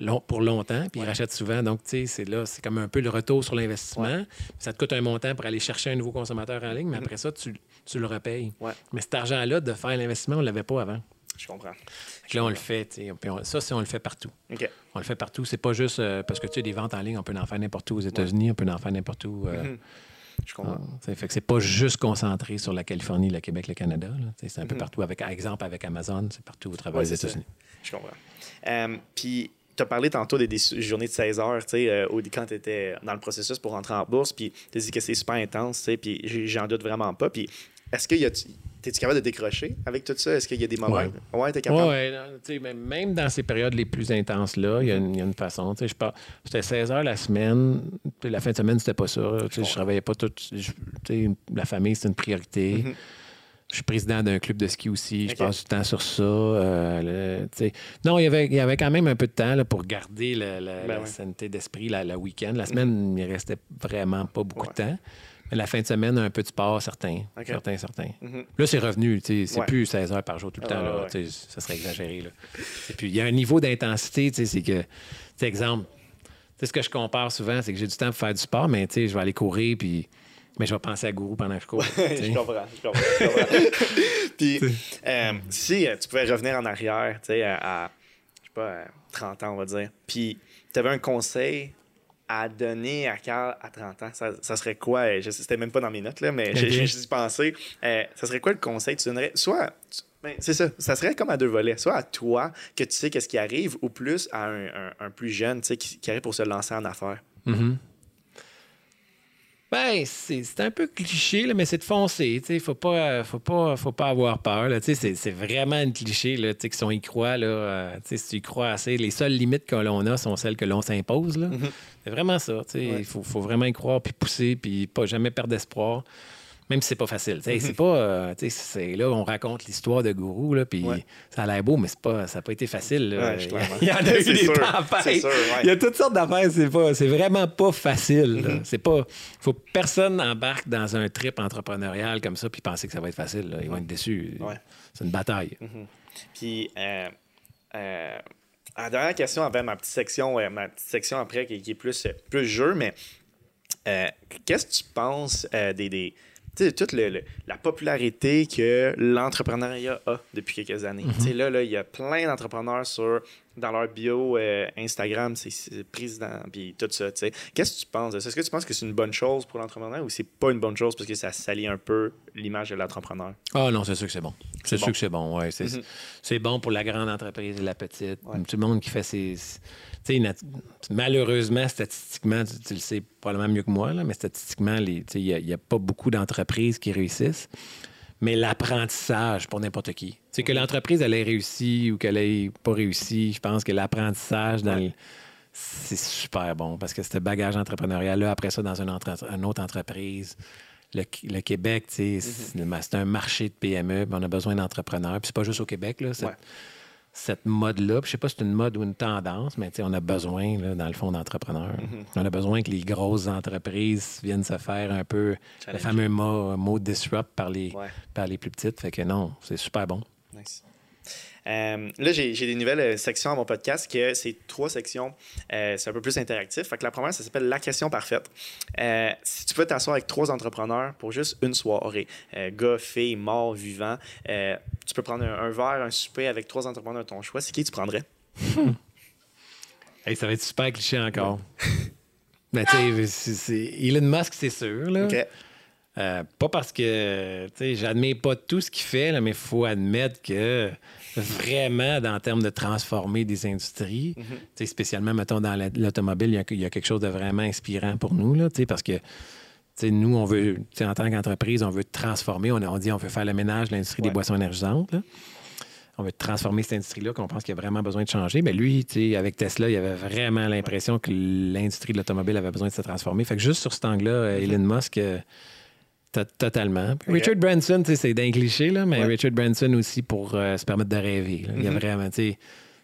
long- pour longtemps, puis il rachète souvent. Donc, tu sais, c'est là, c'est comme un peu le retour sur l'investissement. Ça te coûte un montant pour aller chercher un nouveau consommateur en ligne, mais après ça, tu, tu le repayes. Ouais. Mais cet argent-là, de faire l'investissement, on ne l'avait pas avant. Je comprends. Là, on le fait. tu sais, puis on- ça, c'est on le fait partout. OK. On le fait partout. C'est pas juste euh, parce que tu sais, des ventes en ligne, on peut en faire n'importe où aux États-Unis, on peut en faire n'importe où. euh, Mhm. Je comprends. ah, fait que c'est pas juste concentré sur la Californie, le Québec, le Canada. C'est un peu partout. Avec, par exemple, avec Amazon, c'est partout au travers Ouais, des. États-Unis. Je comprends. Euh, puis, tu as parlé tantôt des, des journées de 16 heures, tu sais, euh, quand tu étais dans le processus pour rentrer en bourse, puis tu as dit que c'est super intense, tu sais, puis j'en doute vraiment pas. Puis, est-ce que y a es-tu capable de décrocher avec tout ça? Est-ce qu'il y a des moments? Ouais. Ouais, t'es capable? Ouais, même dans ces périodes les plus intenses-là, il y, a une- il y a une façon. tu sais, Je pars- C'était 16 heures la semaine, puis la fin de semaine, c'était pas ça. tu sais, Je travaillais pas tout. je- tu sais, La famille, c'est une priorité. Je suis président d'un club de ski aussi. Je passe du temps sur ça. euh, le- non, il y, avait, il y avait quand même un peu de temps là, pour garder Ben la ouais. sanité d'esprit la- le week-end. La semaine, il restait vraiment pas beaucoup Ouais. de temps. Mais la fin de semaine, un peu de sport, certains. Certains, certains. Mhm. Là, c'est revenu. C'est Ouais. plus 16 heures par jour tout le Ah, temps. là, ouais, Ça serait exagéré. Là. Et puis, il y a un niveau d'intensité. C'est que, exemple, ce que je compare souvent, c'est que j'ai du temps pour faire du sport, mais je vais aller courir, puis. Mais je vais penser à Gourou pendant que je cours. je comprends, je comprends. je comprends. Puis, euh, si euh, tu pouvais revenir en arrière, tu sais, à, à, je sais pas, à 30 ans, on va dire, puis tu avais un conseil à donner à Carl à 30 ans, ça, ça serait quoi? Je sais, C'était même pas dans mes notes, là, mais j'ai Ok. j'ai juste pensé. Euh, ça serait quoi le conseil que tu donnerais? Soit, ben, c'est ça, ça serait comme à deux volets. Soit à toi, que tu sais qu'est-ce qui arrive, ou plus à un, un- un plus jeune, tu sais, qui, qui arrive pour se lancer en affaires. Mhm. Ben, c'est un peu cliché, là, mais c'est de foncer. Il ne faut pas, faut, pas, faut pas avoir peur. C'est vraiment un cliché. Là, que si on y croit, là, euh, si tu y crois assez, les seules limites que l'on a sont celles que l'on s'impose. là. C'est vraiment ça. Il faut, faut vraiment y croire, puis pousser, puis pas jamais perdre d'espoir. Même si c'est pas facile. sais, C'est pas. euh, tu sais, c'est là, on raconte l'histoire de Gourou, là, puis Ouais. ça a l'air beau, mais c'est pas, ça n'a pas été facile. Ouais. Il y en a eu des sûr. tempêtes. C'est sûr, ouais. Il y a toutes sortes d'affaires. C'est pas, c'est vraiment pas facile. là. C'est pas, faut personne embarque dans un trip entrepreneurial comme ça puis penser que ça va être facile. là. Ils vont être déçus. C'est une bataille. Puis, euh, euh, la dernière question avant ma petite section, euh, ma petite section après qui, qui est plus, euh, plus jeu, mais qu'est-ce que tu penses des. Sais, toute le- le- la popularité que l'entrepreneuriat a depuis quelques années. Tu sais, Là, là, il y a plein d'entrepreneurs sur dans leur bio euh, Instagram, c'est- président, puis tout ça. tu sais. Qu'est-ce que tu penses de ça? Est-ce que tu penses que c'est une bonne chose pour l'entrepreneur ou c'est pas une bonne chose parce que ça salit un peu l'image de l'entrepreneur? Ah non, c'est sûr que c'est bon. C'est sûr que c'est bon. Ouais, c'est, c'est bon pour la grande entreprise et la petite. Tout le monde qui fait ses. Malheureusement, statistiquement, tu, tu le sais probablement mieux que moi, là, mais statistiquement, il n'y a, pas beaucoup d'entreprises qui réussissent. Mais l'apprentissage pour n'importe qui. Sais, que l'entreprise, elle ait réussi ou qu'elle ait pas réussi, je pense que l'apprentissage dans le- c'est super bon parce que ce bagage entrepreneurial-là, après ça, dans une, entre- une autre entreprise, le, le Québec, sais, c'est c'est un marché de PME, on a besoin d'entrepreneurs. Puis c'est pas juste au Québec, là, cette, mode-là. Je sais pas si c'est une mode ou une tendance, mais on a besoin, là, dans le fond, d'entrepreneurs. On a besoin que les grosses entreprises viennent se faire un peu le fameux mot, mot disrupt par les, Ouais. par les plus petites. Fait que non, c'est super bon. Nice. Euh, là, j'ai des nouvelles euh, sections à mon podcast que c'est trois sections. euh, c'est un peu plus interactif. Fait que la première, ça s'appelle La question parfaite. Euh, si tu peux t'asseoir avec trois entrepreneurs pour juste une soirée, gars, filles, morts, vivants, tu peux prendre un, un verre, un souper avec trois entrepreneurs de ton choix. C'est qui tu prendrais? Hey, ça va être super cliché encore. Mais tu sais, Elon Musk, c'est sûr. Là. Euh, pas parce que, j'admets pas tout ce qu'il fait, là, mais il faut admettre que vraiment, dans le terme de transformer des industries, sais, spécialement, mettons, dans la- l'automobile, il y y, a quelque chose de vraiment inspirant pour nous, là, parce que, nous, on veut, en tant qu'entreprise, on veut transformer, on, on dit on veut faire le ménage de l'industrie des boissons énergisantes, là. On veut transformer cette industrie-là, qu'on pense qu'il y a vraiment besoin de changer. Mais lui, avec Tesla, il avait vraiment l'impression que l'industrie de l'automobile avait besoin de se transformer. Fait que juste sur cet angle-là, euh, Elon Musk, euh, to- totalement. Richard Branson, c'est d'un cliché, là, mais Ouais. Richard Branson aussi pour euh, se permettre de rêver. là. Il y a vraiment, tu sais,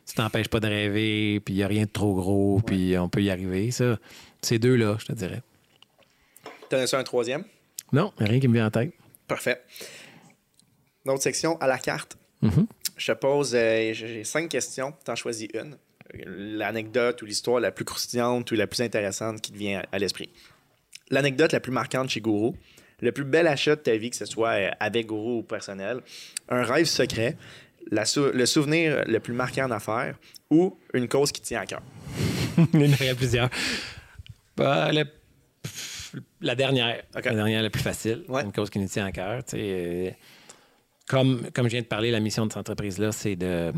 tu t'empêches pas de rêver, puis il n'y a rien de trop gros, puis on peut y arriver. Ça, ces deux-là, je te dirais. T'en as un troisième? Non, rien qui me vient en tête. Parfait. Notre section à la carte. Mhm. Je te pose, euh, j'ai cinq questions, t'en choisis une. L'anecdote ou l'histoire la plus croustillante ou la plus intéressante qui te vient à, l'esprit. L'anecdote la plus marquante chez Gourou, le plus bel achat de ta vie, que ce soit euh, avec Gourou ou personnel, un rêve secret, la sou- le souvenir le plus marquant d'affaires ou une cause qui tient à cœur. Il y en a plusieurs. Bah, le- la dernière. La dernière, la plus facile. Ouais. Une cause qui nous tient à cœur. euh, comme, comme je viens de parler, la mission de cette entreprise-là, c'est de,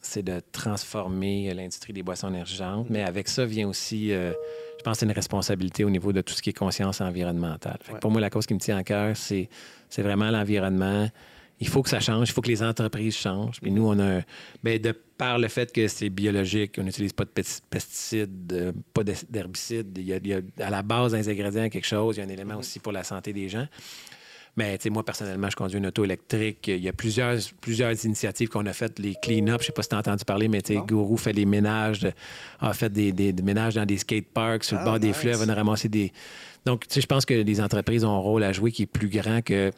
c'est de transformer l'industrie des boissons énergisantes. Mais avec ça vient aussi, euh, je pense, une responsabilité au niveau de tout ce qui est conscience environnementale. Fait que Ouais. Pour moi, la cause qui me tient à cœur, c'est, c'est vraiment l'environnement. Il faut que ça change, il faut que les entreprises changent. Puis nous, on a, ben, de par le fait que c'est biologique, on n'utilise pas de pes- pesticides, euh, pas d'he- d'herbicides, il y, a, il y a à la base dans les ingrédients quelque chose, il y a un élément aussi pour la santé des gens. Mais tu sais, moi, personnellement, je conduis une auto électrique. Il y a plusieurs, plusieurs initiatives qu'on a faites, les clean-up. Je sais pas si tu as entendu parler, mais tu sais, Non. Gourou fait les ménages, de- a fait des, des- des ménages dans des skateparks, sur le Ah, bord des fleuves, on a ramassé des. Donc, tu sais, je pense que les entreprises ont un rôle à jouer qui est plus grand que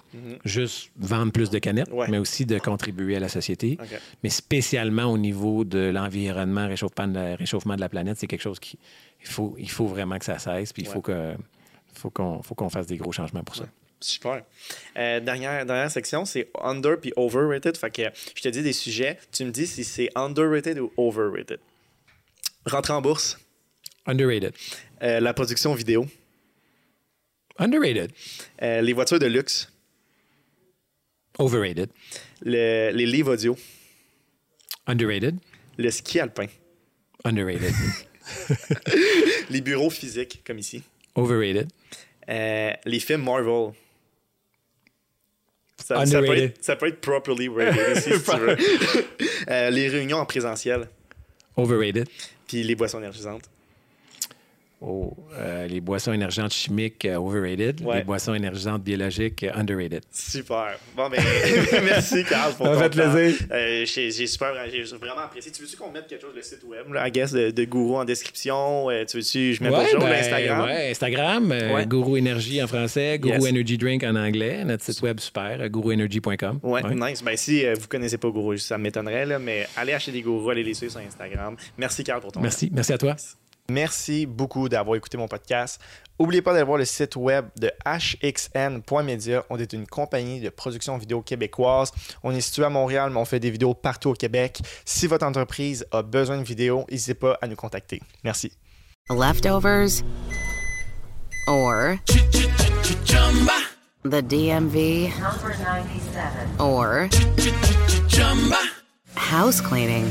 juste vendre plus de canettes. Ouais. mais aussi de contribuer à la société. Mais spécialement au niveau de l'environnement, réchauffement de la, réchauffement de la planète, c'est quelque chose qui. Il faut, il faut vraiment que ça cesse, puis il faut que. Faut qu'on faut qu'on fasse des gros changements pour ça. Super. Euh, dernière, dernière section, c'est under puis overrated. Fait que je te dis des sujets, tu me dis si c'est underrated ou overrated. Rentrer en bourse, Underrated. euh, la production vidéo, Underrated. euh, les voitures de luxe, Overrated. le- les livres audio, Underrated. le ski alpin, Underrated. les bureaux physiques comme ici, Overrated. Euh, les films Marvel. Ça, ça peut être, ça peut être properly rated si tu veux. Euh, les réunions en présentiel, Overrated. puis les boissons énergisantes. Oh, euh, les boissons énergisantes chimiques, euh, overrated. Ouais. Les boissons énergisantes biologiques, euh, underrated. Super. Bon, ben, merci, Carl, pour Ça fait temps. plaisir. Euh, j'ai, super, j'ai vraiment apprécié. Tu veux-tu qu'on mette quelque chose, le site web, là, I guess, de, de Gourou en description? Euh, tu veux-tu, je mets pas de chose, ben, Instagram? ouais, Instagram, euh, Ouais. Gourou Énergie en français, Gourou Yes. Energy Drink en anglais, notre site web super, euh, gourouenergy.com. Ouais, nice. Ben, si euh, vous connaissez pas Gourou, ça m'étonnerait, mais allez acheter des Gourous, allez les suivre sur Instagram. Merci, Carl, pour ton temps. Merci, merci à toi. Merci beaucoup d'avoir écouté mon podcast. N'oubliez pas d'aller voir le site web de hxn.media. On est une compagnie de production vidéo québécoise. On est situé à Montréal, mais on fait des vidéos partout au Québec. Si votre entreprise a besoin de vidéos, n'hésitez pas à nous contacter. Merci. Leftovers or the DMV or house cleaning